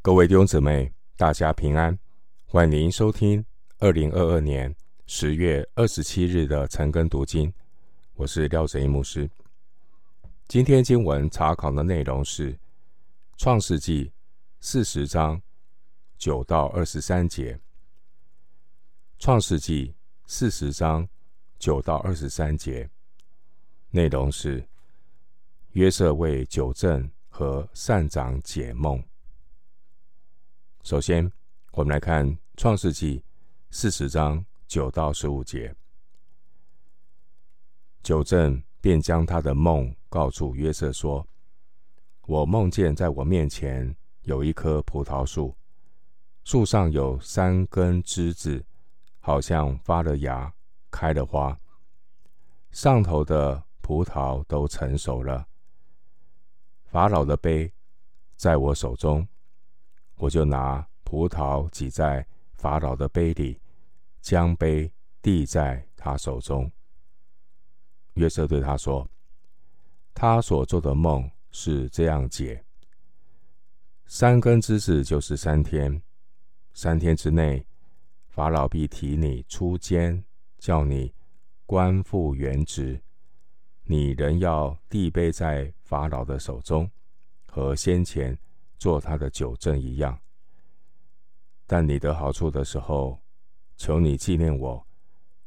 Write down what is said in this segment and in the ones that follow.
各位弟兄姊妹，大家平安！欢迎收听二零二二年十月二十七日的晨更读经。我是廖哲一牧师。今天经文查考的内容是《创世纪》四十章九到二十三节。《创世纪》四十章九到二十三节内容是约瑟为酒政和善长解梦。首先，我们来看《创世纪》四十章九到十五节。九正便将他的梦告诉约瑟说：“我梦见在我面前有一棵葡萄树，树上有三根枝子，好像发了芽、开了花，上头的葡萄都成熟了。法老的杯在我手中。”我就拿葡萄挤在法老的杯里，将杯递在他手中。约瑟对他说：“他所做的梦是这样解：三根之子就是三天，三天之内，法老必提你出监，叫你官复原职。你仍要递杯在法老的手中，和先前。”做他的酒政一样，但你得好处的时候，求你纪念我，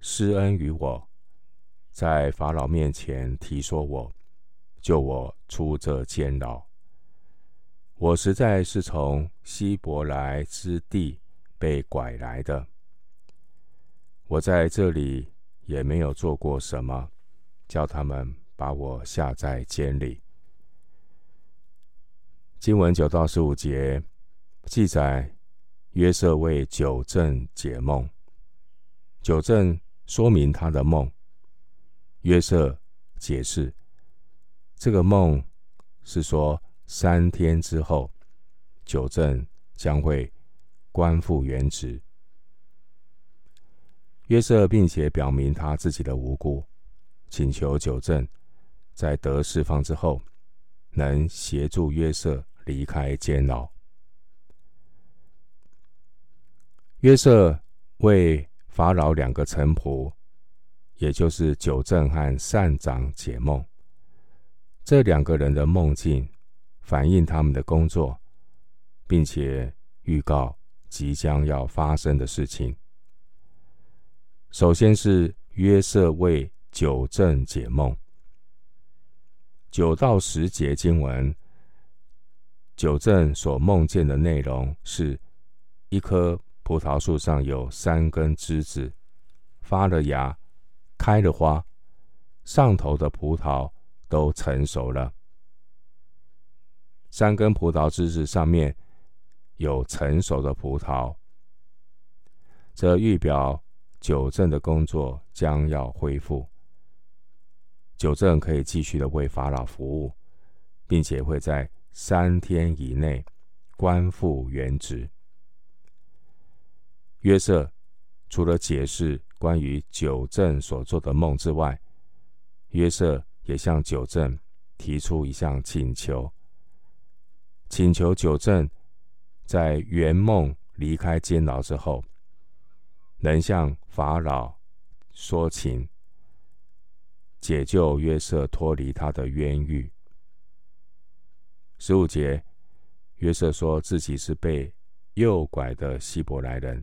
施恩于我，在法老面前提说我，救我出这监牢。我实在是从希伯来之地被拐来的，我在这里也没有做过什么，叫他们把我下在监里。经文九到十五节记载，约瑟为九正解梦。九正说明他的梦，约瑟解释这个梦是说三天之后，九正将会官复原职。约瑟并且表明他自己的无辜，请求九正在得释放之后，能协助约瑟。离开监牢。约瑟为法老两个臣仆，也就是酒政和善长解梦。这两个人的梦境反映他们的工作，并且预告即将要发生的事情。首先是约瑟为酒政解梦，九到十节经文。酒政所梦见的内容是：一棵葡萄树上有三根枝子，发了芽，开了花，上头的葡萄都成熟了。三根葡萄枝子上面有成熟的葡萄，这预表酒政的工作将要恢复。酒政可以继续的为法老服务，并且会在。三天以内，官复原职。约瑟除了解释关于九正所做的梦之外，约瑟也向九正提出一项请求，请求九正在圆梦离开监牢之后，能向法老说情，解救约瑟脱离他的冤狱。十五节，约瑟说自己是被诱拐的希伯来人，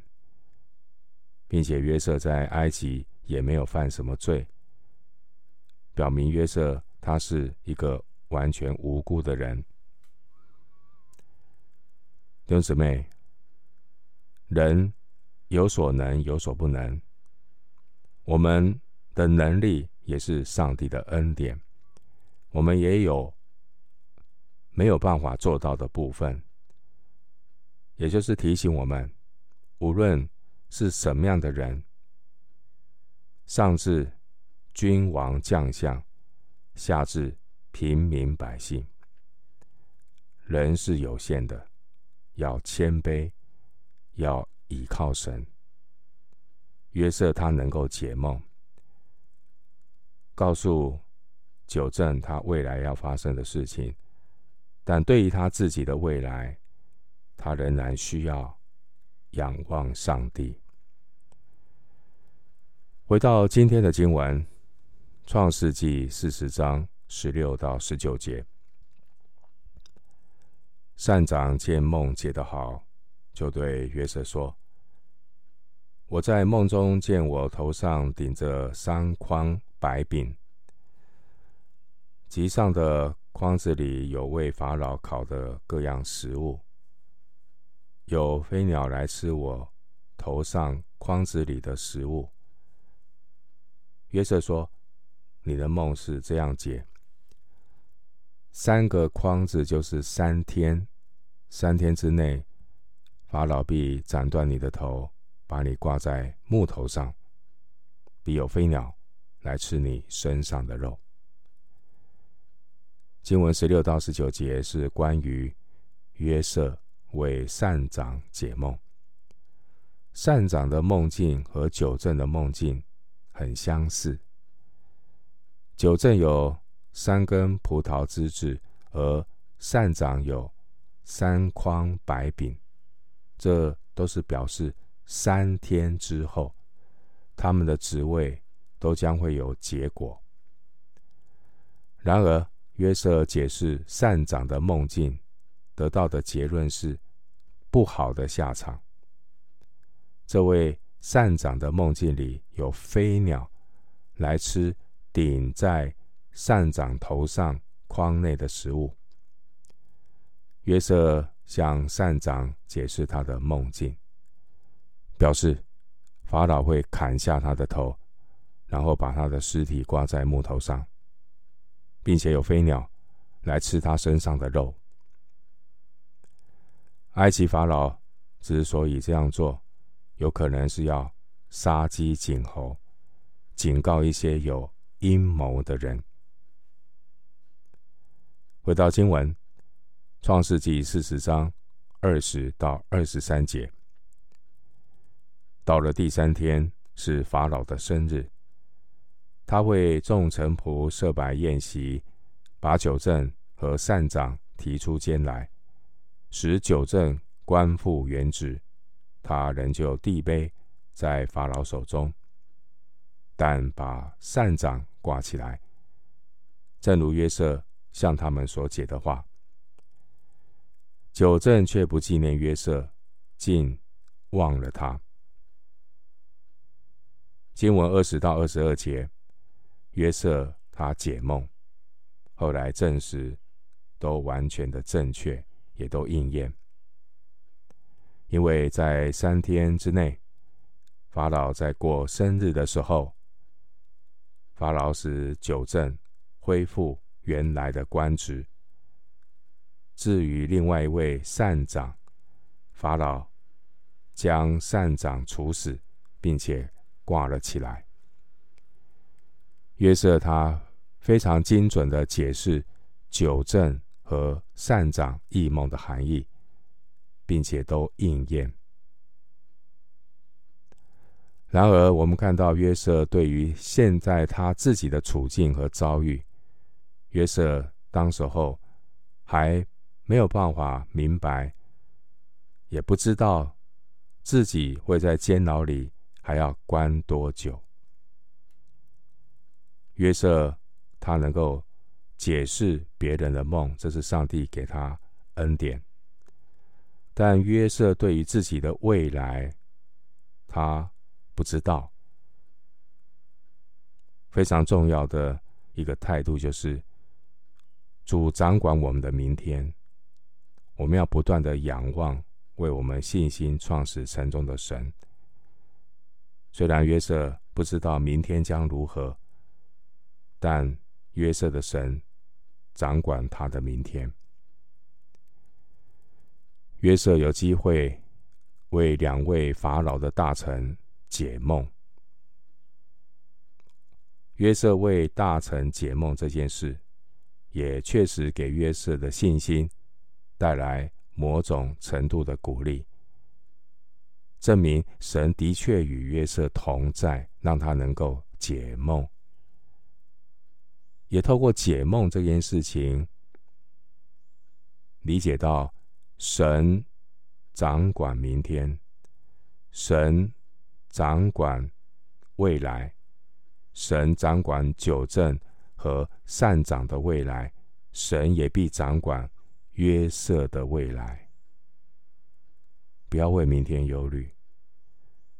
并且约瑟在埃及也没有犯什么罪，表明约瑟他是一个完全无辜的人。弟兄姊妹，人有所能，有所不能，我们的能力也是上帝的恩典，我们也有。没有办法做到的部分，也就是提醒我们，无论是什么样的人，上至君王将相，下至平民百姓，人是有限的，要谦卑，要倚靠神。约瑟他能够解梦，告诉纠正他未来要发生的事情。但对于他自己的未来，他仍然需要仰望上帝。回到今天的经文，《创世纪》四十章十六到十九节，善长见梦解得好，就对约瑟说：“我在梦中见我头上顶着三筐白饼，其上的筐子里有为法老烤的各样食物，有飞鸟来吃我头上筐子里的食物。”约瑟说：“你的梦是这样解：三个筐子就是三天，三天之内，法老必斩断你的头，把你挂在木头上，必有飞鸟来吃你身上的肉。”经文十六到十九节是关于约瑟为善长解梦。善长的梦境和九正的梦境很相似。九正有三根葡萄枝子，而善长有三筐白饼，这都是表示三天之后，他们的职位都将会有结果。然而，约瑟解释善长的梦境，得到的结论是不好的下场。这位善长的梦境里有飞鸟来吃顶在善长头上筐内的食物。约瑟向善长解释他的梦境，表示法老会砍下他的头，然后把他的尸体挂在木头上，并且有飞鸟来吃他身上的肉。埃及法老之所以这样做，有可能是要杀鸡儆猴，警告一些有阴谋的人。回到经文，《创世纪》四十章二十到二十三节。到了第三天，是法老的生日，他为众臣仆设摆宴席，把久正和善长提出监来，使久正官复原职。他仍旧递杯在法老手中，但把善长挂起来，正如约瑟向他们所解的话。九正却不纪念约瑟，竟忘了他。经文二十到二十二节，约瑟他解梦，后来证实都完全的正确，也都应验。因为在三天之内，法老在过生日的时候，法老使久正恢复原来的官职。至于另外一位善长，法老将善长处死，并且挂了起来。约瑟他非常精准地解释久正和善长异梦的含义。并且都应验。然而，我们看到约瑟对于现在他自己的处境和遭遇，约瑟当时候还没有办法明白，也不知道自己会在监牢里还要关多久。约瑟他能够解释别人的梦，这是上帝给他恩典。但约瑟对于自己的未来，他不知道。非常重要的一个态度就是，主掌管我们的明天，我们要不断的仰望为我们信心创始成终的神。虽然约瑟不知道明天将如何，但约瑟的神掌管他的明天。约瑟有机会为两位法老的大臣解梦。约瑟为大臣解梦这件事，也确实给约瑟的信心带来某种程度的鼓励，证明神的确与约瑟同在，让他能够解梦。也透过解梦这件事情，理解到。神掌管明天，神掌管未来，神掌管久正和善长的未来，神也必掌管约瑟的未来。不要为明天忧虑，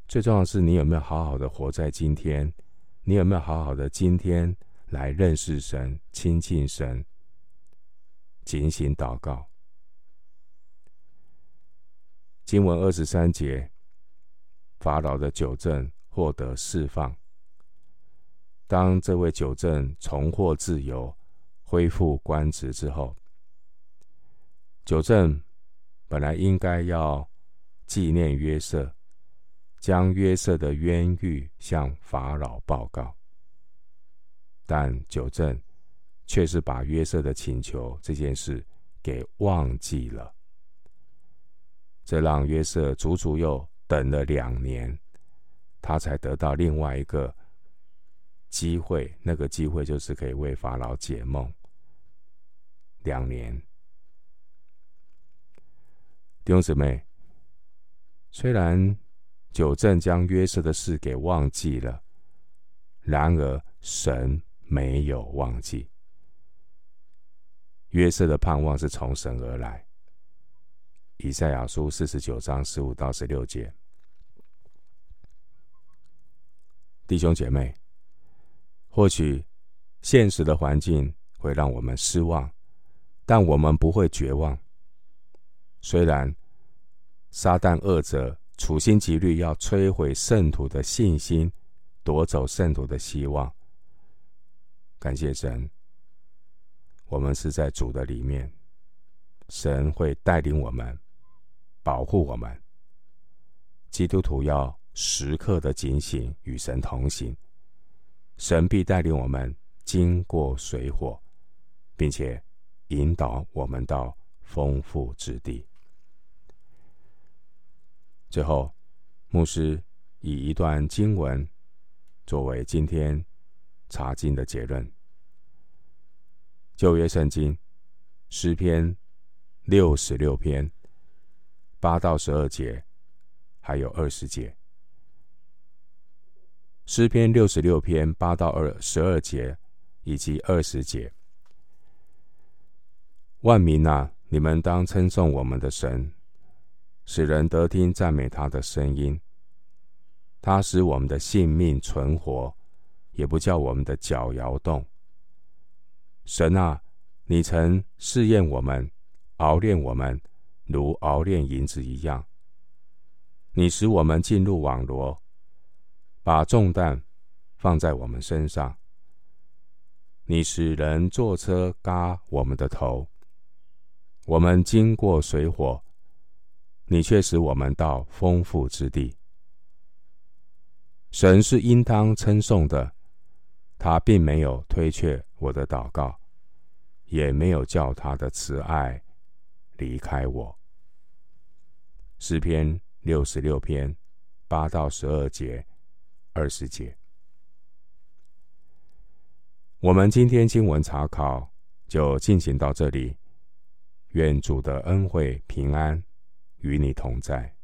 最重要的是你有没有好好的活在今天？你有没有好好的今天来认识神、亲近神、警醒祷告？经文二十三节，法老的酒政获得释放。当这位酒政重获自由、恢复官职之后，酒政本来应该要纪念约瑟，将约瑟的冤狱向法老报告，但九正却是把约瑟的请求这件事给忘记了。这让约瑟足足又等了两年，他才得到另外一个机会。那个机会就是可以为法老解梦。两年，弟兄姊妹，虽然九正将约瑟的事给忘记了，然而神没有忘记。约瑟的盼望是从神而来。以赛亚书四十九章十五到十六节，弟兄姐妹，或许现实的环境会让我们失望，但我们不会绝望。虽然撒旦恶者处心积虑要摧毁圣徒的信心，夺走圣徒的希望，感谢神，我们是在主的里面，神会带领我们。保护我们，基督徒要时刻的警醒，与神同行。神必带领我们经过水火，并且引导我们到丰富之地。最后，牧师以一段经文作为今天查经的结论：旧约圣经诗篇六十六篇。八到十二节，还有二十节。诗篇六十六篇八到二十二节以及二十节。万民啊，你们当称颂我们的神，使人得听赞美他的声音。他使我们的性命存活，也不叫我们的脚摇动。神啊，你曾试验我们，熬炼我们。如熬炼银子一样，你使我们进入网罗，把重担放在我们身上。你使人坐车轧我们的头，我们经过水火，你却使我们到丰富之地。神是应当称颂的，他并没有推却我的祷告，也没有叫他的慈爱离开我。诗篇六十六篇八到十二节、二十节。我们今天经文查考就进行到这里。愿主的恩惠平安与你同在。